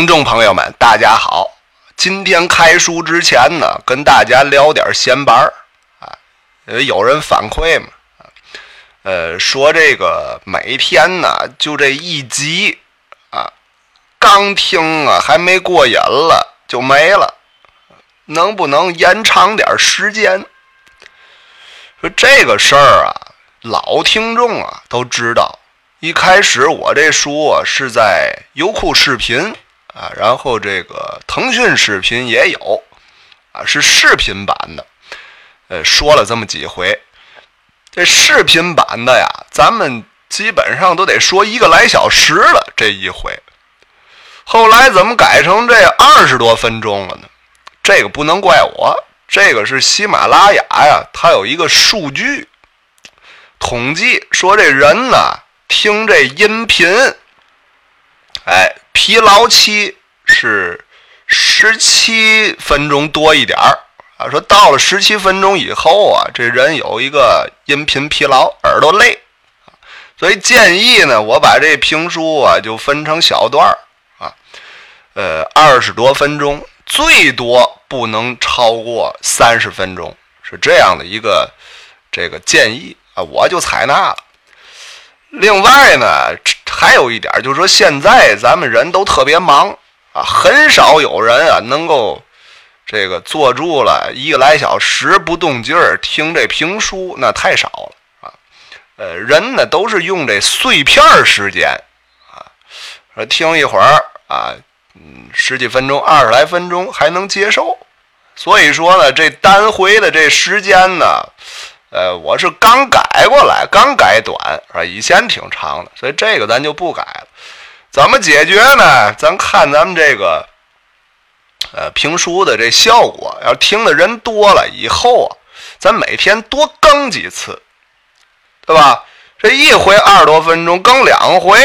听众朋友们，大家好！今天开书之前呢，跟大家聊点闲白儿啊。有人反馈嘛，呃，说这个每天呢就这一集啊，刚听啊还没过瘾了就没了，能不能延长点时间？说这个事儿啊，老听众啊都知道。一开始我这书啊是在优酷视频。啊，然后这个腾讯视频也有，啊，是视频版的，呃，说了这么几回，这视频版的呀，咱们基本上都得说一个来小时了这一回，后来怎么改成这二十多分钟了呢？这个不能怪我，这个是喜马拉雅呀，它有一个数据统计说这人呢听这音频，哎。疲劳期是十七分钟多一点儿啊，说到了十七分钟以后啊，这人有一个音频疲劳，耳朵累所以建议呢，我把这评书啊就分成小段儿啊，呃，二十多分钟，最多不能超过三十分钟，是这样的一个这个建议啊，我就采纳了。另外呢。还有一点就是说，现在咱们人都特别忙啊，很少有人啊能够这个坐住了一个来小时不动劲儿听这评书，那太少了啊。呃，人呢都是用这碎片时间啊，说听一会儿啊，嗯，十几分钟、二十来分钟还能接受。所以说呢，这单回的这时间呢。呃，我是刚改过来，刚改短，是吧？以前挺长的，所以这个咱就不改了。怎么解决呢？咱看咱们这个，呃，评书的这效果，要听的人多了以后啊，咱每天多更几次，对吧？这一回二十多分钟，更两回，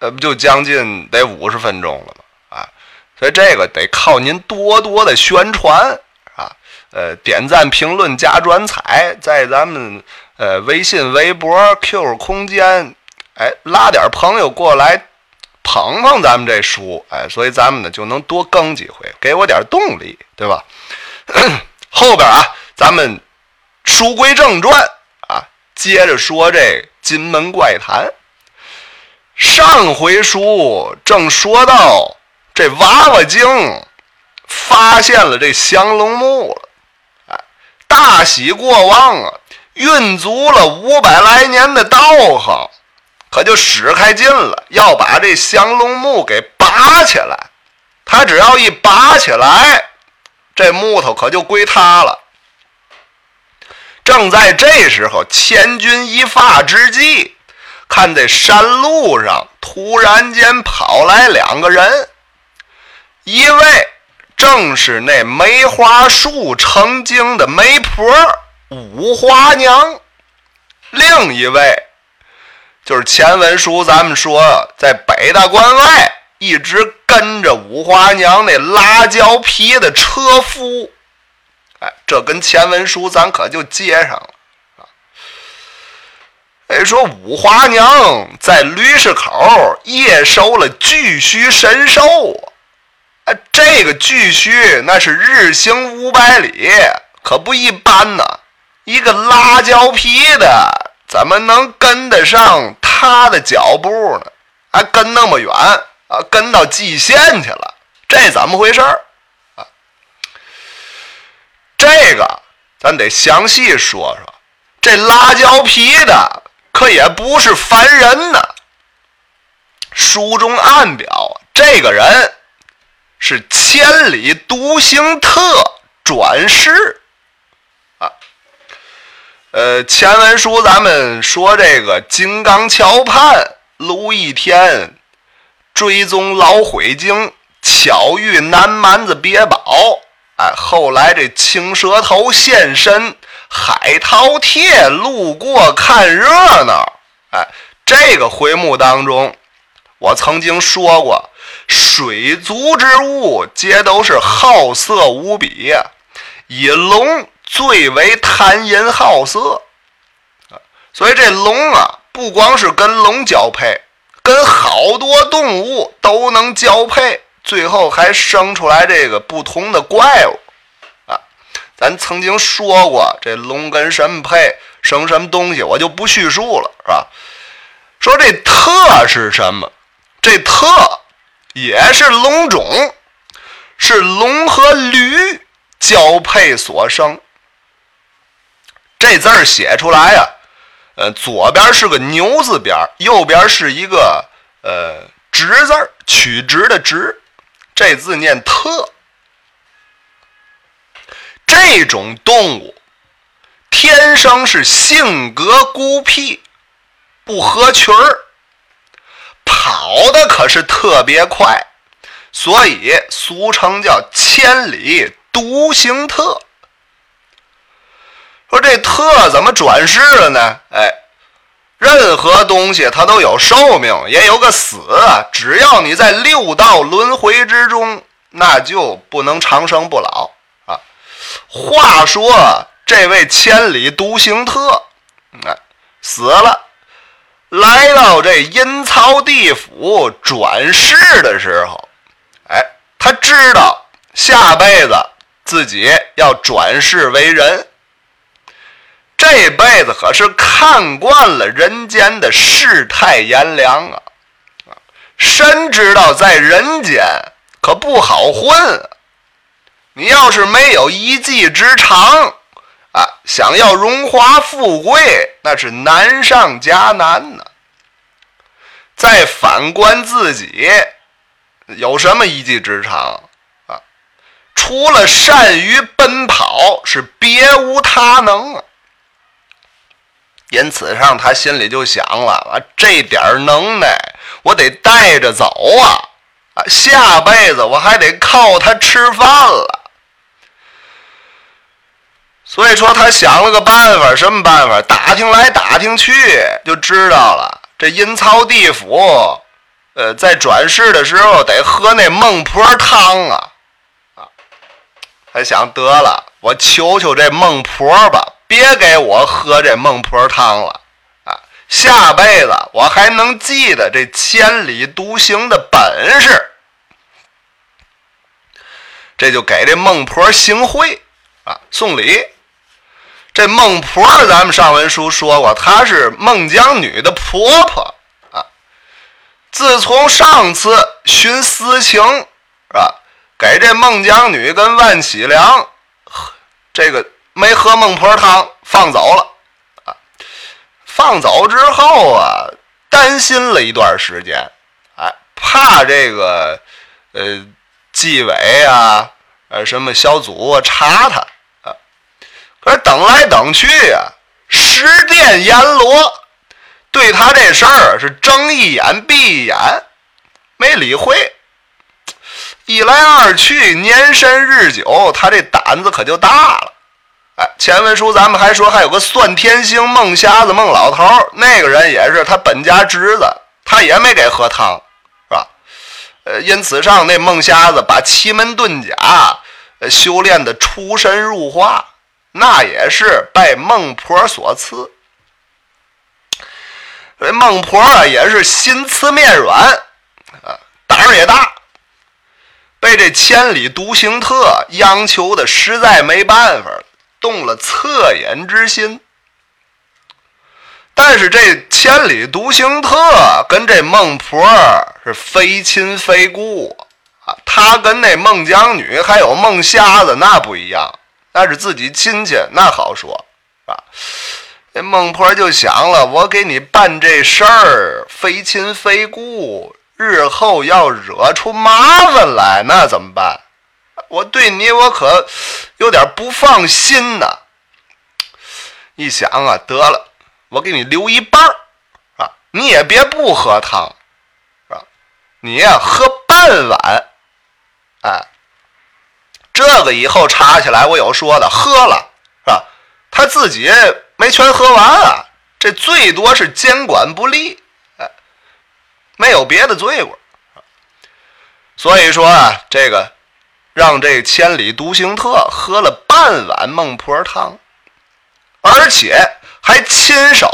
呃，不就将近得五十分钟了吗？啊，所以这个得靠您多多的宣传。呃，点赞、评论、加转采，在咱们呃微信、微博、QQ 空间，哎，拉点朋友过来捧捧咱们这书，哎，所以咱们呢就能多更几回，给我点动力，对吧？后边啊，咱们书归正传啊，接着说这金门怪谈。上回书正说到这娃娃精发现了这降龙木了。喜过望啊！运足了五百来年的道行，可就使开劲了，要把这降龙木给拔起来。他只要一拔起来，这木头可就归他了。正在这时候，千钧一发之际，看这山路上突然间跑来两个人，一位。正是那梅花树成精的媒婆五花娘，另一位就是前文书咱们说在北大关外一直跟着五花娘那辣椒皮的车夫，哎，这跟前文书咱可就接上了啊！哎，说五花娘在驴市口夜收了巨须神兽啊！哎，这个巨须那是日行五百里，可不一般呐！一个拉胶皮的，怎么能跟得上他的脚步呢？还跟那么远啊，跟到蓟县去了，这怎么回事啊？这个咱得详细说说。这拉胶皮的可也不是凡人呐。书中暗表，这个人。是千里独行特转世啊，呃，前文书咱们说这个金刚桥畔卢一天追踪老灰精，巧遇南蛮子别宝，哎，后来这青蛇头现身，海饕餮路过看热闹，哎，这个回目当中，我曾经说过。水族之物皆都是好色无比呀，以龙最为贪淫好色啊，所以这龙啊，不光是跟龙交配，跟好多动物都能交配，最后还生出来这个不同的怪物啊！咱曾经说过，这龙跟什么配，生什么东西，我就不叙述了，是吧？说这特是什么？这特也是龙种，是龙和驴交配所生。这字儿写出来呀，呃，左边是个牛字边，右边是一个呃直字儿，曲直的直。这字念特。这种动物天生是性格孤僻，不合群儿，可是特别快，所以俗称叫千里独行特。说这特怎么转世了呢？哎，任何东西它都有寿命，也有个死。只要你在六道轮回之中，那就不能长生不老啊。话说这位千里独行特，哎，死了，来到这阴曹地府转世的时候，哎，他知道下辈子自己要转世为人。这辈子可是看惯了人间的世态炎凉啊，深知道在人间可不好混。你要是没有一技之长啊，想要荣华富贵，那是难上加难呢。再反观自己，有什么一技之长啊？除了善于奔跑，是别无他能啊。因此上，他心里就想了：啊，这点能耐，我得带着走啊！啊，下辈子我还得靠他吃饭了。所以说，他想了个办法，什么办法？打听来打听去，就知道了。这阴曹地府，呃，在转世的时候得喝那孟婆汤啊！啊，他想得了，我求求这孟婆吧。别给我喝这孟婆汤了啊！下辈子我还能记得这千里独行的本事。这就给这孟婆行贿啊，送礼。这孟婆，咱们上文书说过，她是孟姜女的婆婆啊。自从上次寻私情是吧，给这孟姜女跟万喜良这个。没喝孟婆汤，放走了啊！放走之后啊，担心了一段时间，哎，怕这个呃纪委啊，呃什么小组查他。可等来等去啊，十殿阎罗对他这事儿是睁一眼闭一眼，没理会。一来二去，年深日久，他这胆子可就大了。哎，前文书咱们还说还有个算天星孟瞎子孟老头那个人也是他本家侄子，他也没给喝汤，是吧？呃，因此上那孟瞎子把奇门遁甲修炼的出神入化，那也是拜孟婆所赐。这孟婆啊也是心慈面软，啊，胆儿也大，被这千里独行特央求的实在没办法了。动了恻隐之心，但是这千里独行特跟这孟婆是非亲非故啊，他跟那孟姜女还有孟瞎子那不一样，那是自己亲戚，那好说啊。这孟婆就想了，我给你办这事儿，非亲非故，日后要惹出麻烦来，那怎么办？我对你，我可有点不放心呐。一想啊，得了，我给你留一半儿啊，你也别不喝汤，啊？你呀，喝半碗，这个以后查起来，我有说的，喝了是吧？他自己没全喝完啊，这最多是监管不力，哎，没有别的罪过。所以说啊，这个。让这千里独行特喝了半碗孟婆汤，而且还亲手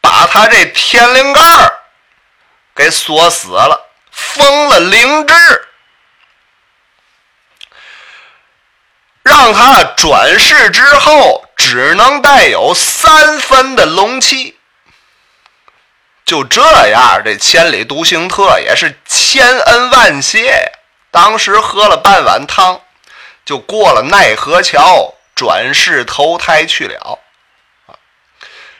把他这天灵盖儿给锁死了，封了灵芝让他转世之后只能带有三分的龙气。就这样，这千里独行特也是千恩万谢。当时喝了半碗汤，就过了奈何桥，转世投胎去了。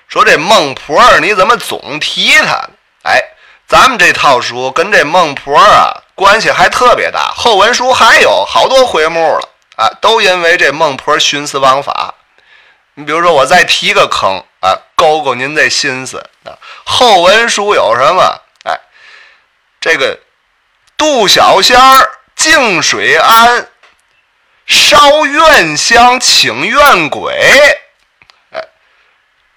说这孟婆，你怎么总提她？哎，咱们这套书跟这孟婆啊关系还特别大，后文书还有好多回目了啊，都因为这孟婆徇私枉法。你比如说，我再提个坑啊，勾勾您这心思啊。后文书有什么？哎，这个杜小仙儿净水庵烧怨香请怨鬼，哎，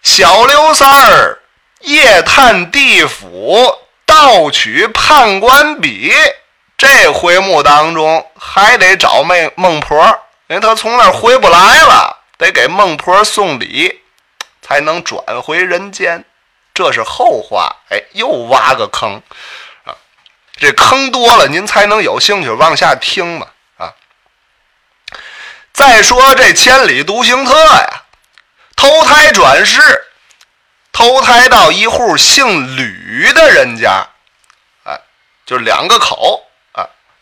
小刘三儿夜探地府盗取判官笔。这回目当中还得找妹孟婆，因为他从那儿回不来了。得给孟婆送礼，才能转回人间，这是后话。哎，又挖个坑啊！这坑多了，您才能有兴趣往下听嘛啊！再说这千里独行客呀，投胎转世，投胎到一户姓吕的人家，哎，就两个口，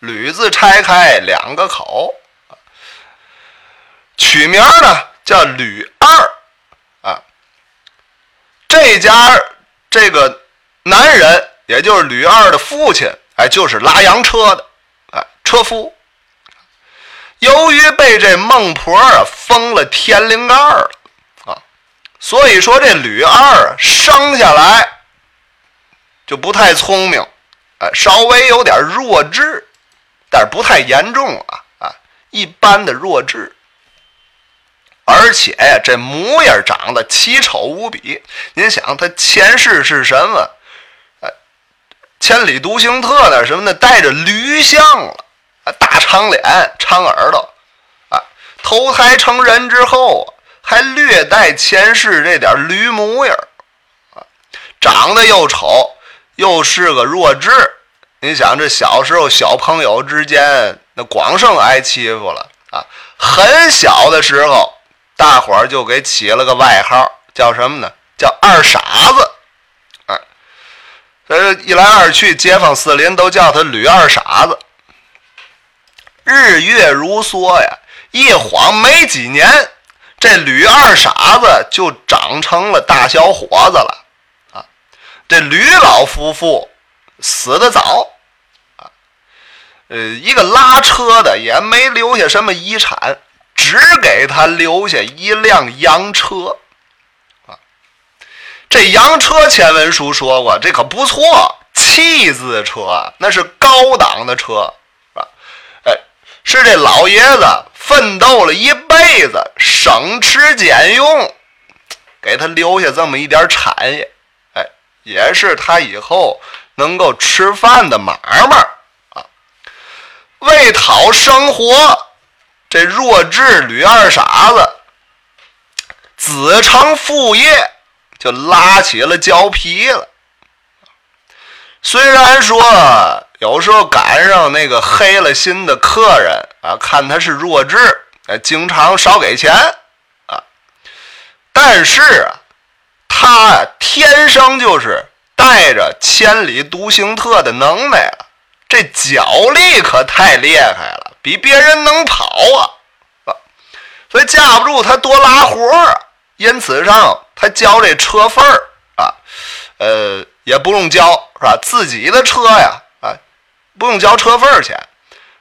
吕字拆开两个口。取名呢叫吕二，啊，这家这个男人也就是吕二的父亲，哎，就是拉洋车的，哎，车夫。由于被这孟婆啊封了天灵盖了啊，所以说这吕二生下来就不太聪明，哎，稍微有点弱智，但是不太严重啊啊，一般的弱智。而且呀，这模样长得奇丑无比。您想，他前世是什么？哎，千里独行特那什么的，带着驴相了，啊，大长脸、长耳朵，啊，投胎成人之后还略带前世这点驴模样，啊，长得又丑，又是个弱智。你想，这小时候小朋友之间那广胜挨欺负了啊，很小的时候。大伙儿就给起了个外号，叫什么呢？叫二傻子。哎，这一来二去，街坊四邻都叫他吕二傻子。日月如梭呀，一晃没几年，这吕二傻子就长成了大小伙子了。啊，这吕老夫妇死的早，啊，呃，一个拉车的也没留下什么遗产。只给他留下一辆洋车，啊，这洋车前文书说过，这可不错，气字车，那是高档的车，是吧？哎，是这老爷子奋斗了一辈子，省吃俭用，给他留下这么一点产业，哎，也是他以后能够吃饭的买卖啊，为讨生活。这弱智吕二傻子子承父业，就拉起了胶皮了。虽然说有时候赶上那个黑了心的客人啊，看他是弱智，哎，经常少给钱啊，但是啊，他天生就是带着千里独行特的能耐啊，这脚力可太厉害了。比别人能跑啊，啊所以架不住他多拉活儿，因此上他交这车份儿啊，呃，也不用交是吧？自己的车呀，啊，不用交车份钱。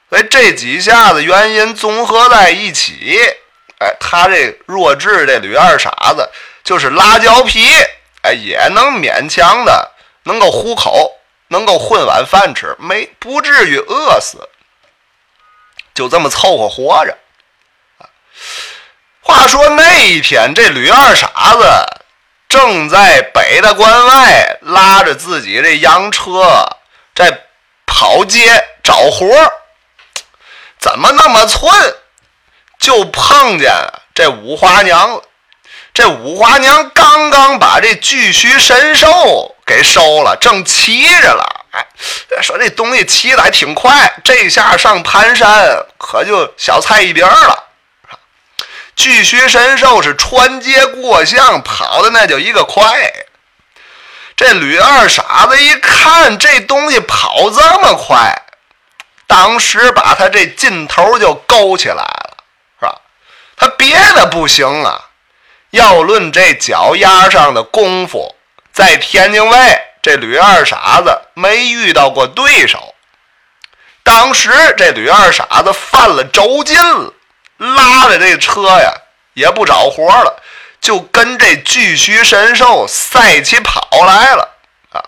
所以这几下子原因综合在一起，哎，他这弱智这吕二傻子就是拉胶皮，哎，也能勉强的能够糊口，能够混碗饭吃，没不至于饿死。就这么凑合活着，话说那一天，这吕二傻子正在北大关外拉着自己这洋车在跑街找活怎么那么寸？就碰见这五花娘了。这五花娘刚刚把这巨须神兽给收了，正骑着了。哎，说这东西骑的还挺快，这下上盘山可就小菜一碟了。巨须神兽是穿街过巷，跑的那叫一个快。这吕二傻子一看这东西跑这么快，当时把他这劲头就勾起来了，是吧？他别的不行啊，要论这脚丫上的功夫，在天津卫这吕二傻子没遇到过对手。当时这吕二傻子犯了轴劲了，拉着这车呀也不找活了。就跟这巨须神兽赛起跑来了啊！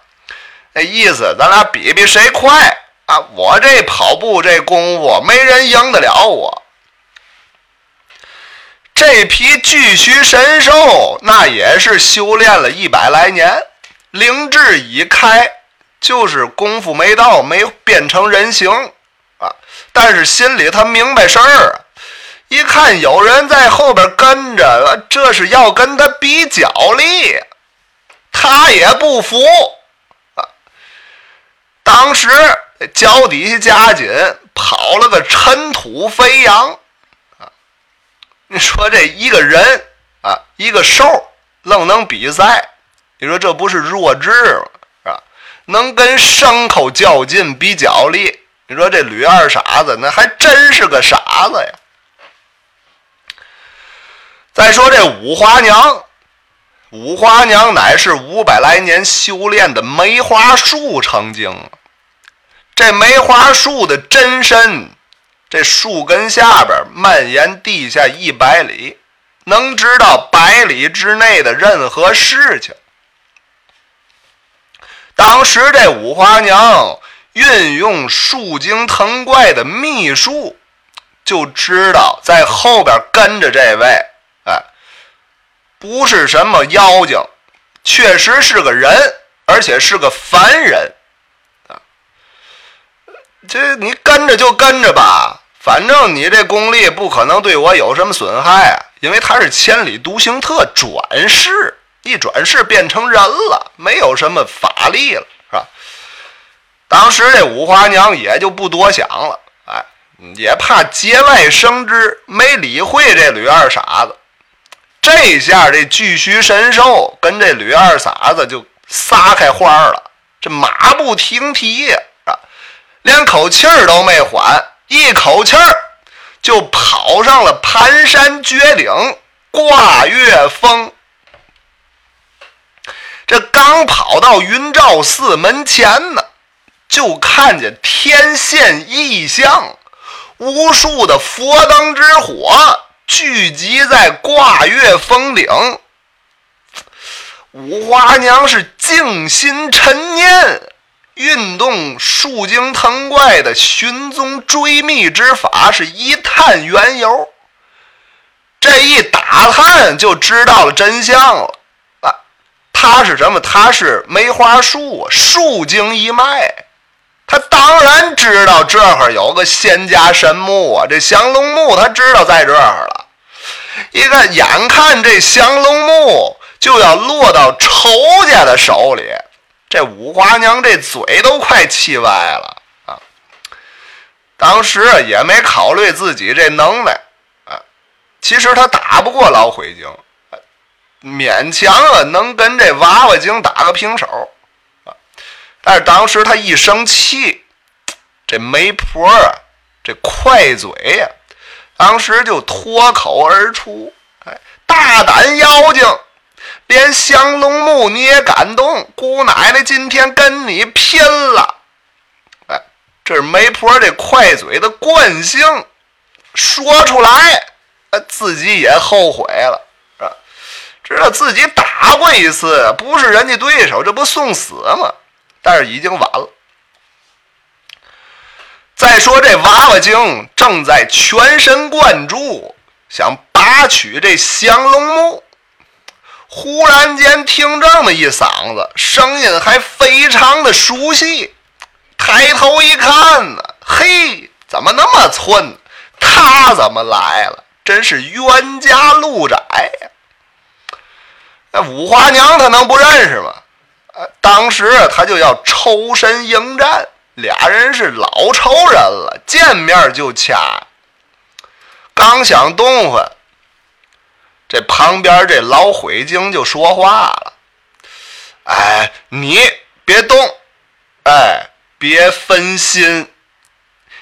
那意思，咱俩比比谁快啊！我这跑步这功夫，没人赢得了我。这匹巨须神兽，那也是修炼了一百来年，灵智已开，就是功夫没到，没变成人形啊。但是心里他明白事儿。一看有人在后边跟着，这是要跟他比脚力，他也不服啊！当时脚底下加紧，跑了个尘土飞扬！你说这一个人啊，一个兽愣能比赛？你说这不是弱智吗？是吧？能跟牲口较劲比脚力？你说这吕二傻子那还真是个傻子呀！再说这五花娘，五花娘乃是五百来年修炼的梅花树成精。这梅花树的真身，这树根下边蔓延地下一百里，能知道百里之内的任何事情。当时这五花娘运用树精藤怪的秘术，就知道在后边跟着这位。哎不是什么妖精，确实是个人，而且是个凡人啊！这你跟着就跟着吧，反正你这功力不可能对我有什么损害啊，因为他是千里独行特转世，一转世变成人了，没有什么法力了，是吧？当时这五花娘也就不多想了，哎，也怕节外生枝，没理会这吕二傻子。这下这巨须神兽跟这吕二傻子就撒开花了，这马不停蹄呀，连口气儿都没缓，一口气儿就跑上了盘山绝顶挂月峰。这刚跑到云照寺门前呢，就看见天现异象，无数的佛灯之火。聚集在挂月峰顶，五花娘是静心沉念，运动树精藤怪的寻踪追觅之法，是一探缘由。这一打探就知道了真相了啊！他是什么？他是梅花树，树精一脉。他当然知道这儿有个仙家神木啊，这降龙木他知道在这儿了。一个眼看这降龙木就要落到仇家的手里，这五花娘这嘴都快气歪了啊！当时也没考虑自己这能耐啊，其实他打不过老灰精，勉强啊能跟这娃娃精打个平手啊。但是当时他一生气，这媒婆啊，这快嘴呀！当时就脱口而出：“哎，大胆妖精，连降龙木你也敢动？姑奶奶今天跟你拼了！”哎，这是媒婆这快嘴的惯性，说出来，自己也后悔了，是吧？知道自己打过一次，不是人家对手，这不送死吗？但是已经晚了。再说这娃娃精正在全神贯注，想拔取这降龙木，忽然间听这么一嗓子，声音还非常的熟悉。抬头一看呢，嘿，怎么那么寸？他怎么来了？真是冤家路窄呀！那五花娘她能不认识吗？呃，当时他就要抽身迎战。俩人是老仇人了，见面就掐。刚想动换，这旁边这老灰精就说话了：“哎，你别动，哎，别分心，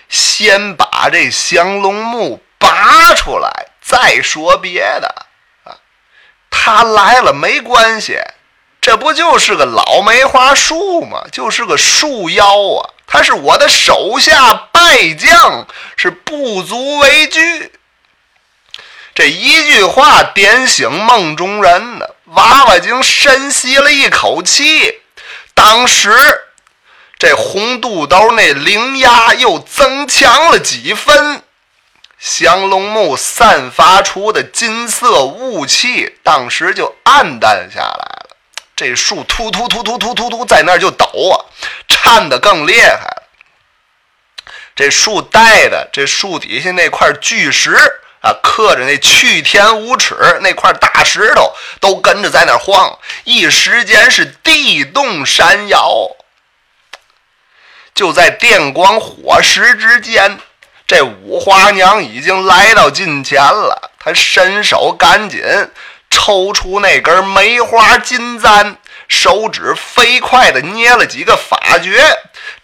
先把这降龙木拔出来，再说别的啊。他来了没关系，这不就是个老梅花树吗？就是个树妖啊，他是我的手下败将，是不足为惧。”这一句话点醒梦中人呢，娃娃精深吸了一口气。当时这红肚兜那灵压又增强了几分，降龙木散发出的金色雾气，当时就暗淡下来了。这树突突突突突突突在那儿就抖啊，颤得更厉害了。这树带的这树底下那块巨石。啊，刻着那去天无尺那块大石头都跟着在那晃，一时间是地动山摇。就在电光火石之间，这五花娘已经来到近前了。她伸手赶紧抽出那根梅花金簪，手指飞快地捏了几个法诀。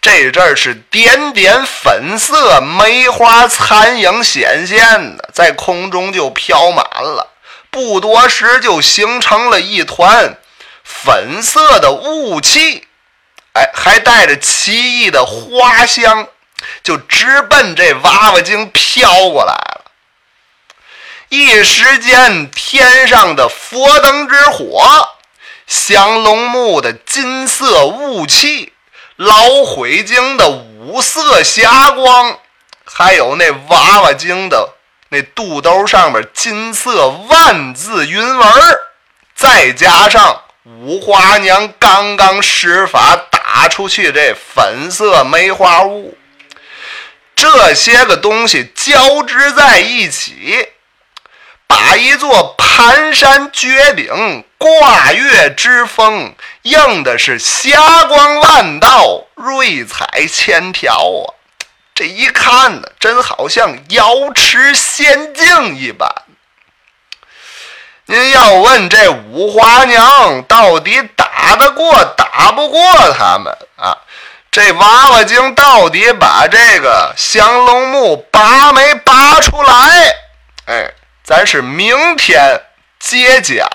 这阵儿是点点粉色梅花残影显现的，在空中就飘满了，不多时就形成了一团粉色的雾气，哎，还带着奇异的花香，就直奔这娃娃精飘过来了。一时间，天上的佛灯之火，降龙木的金色雾气。老灰精的五色霞光，还有那娃娃精的那肚兜上面金色万字云纹再加上五花娘刚刚施法打出去这粉色梅花雾，这些个东西交织在一起。打一座盘山绝顶、挂月之峰映的是霞光万道、瑞彩千条啊！这一看呢，真好像瑶池仙境一般。您要问这五花娘到底打得过打不过他们啊？这娃娃精到底把这个降龙木拔没拔出来？哎。咱是明天接讲。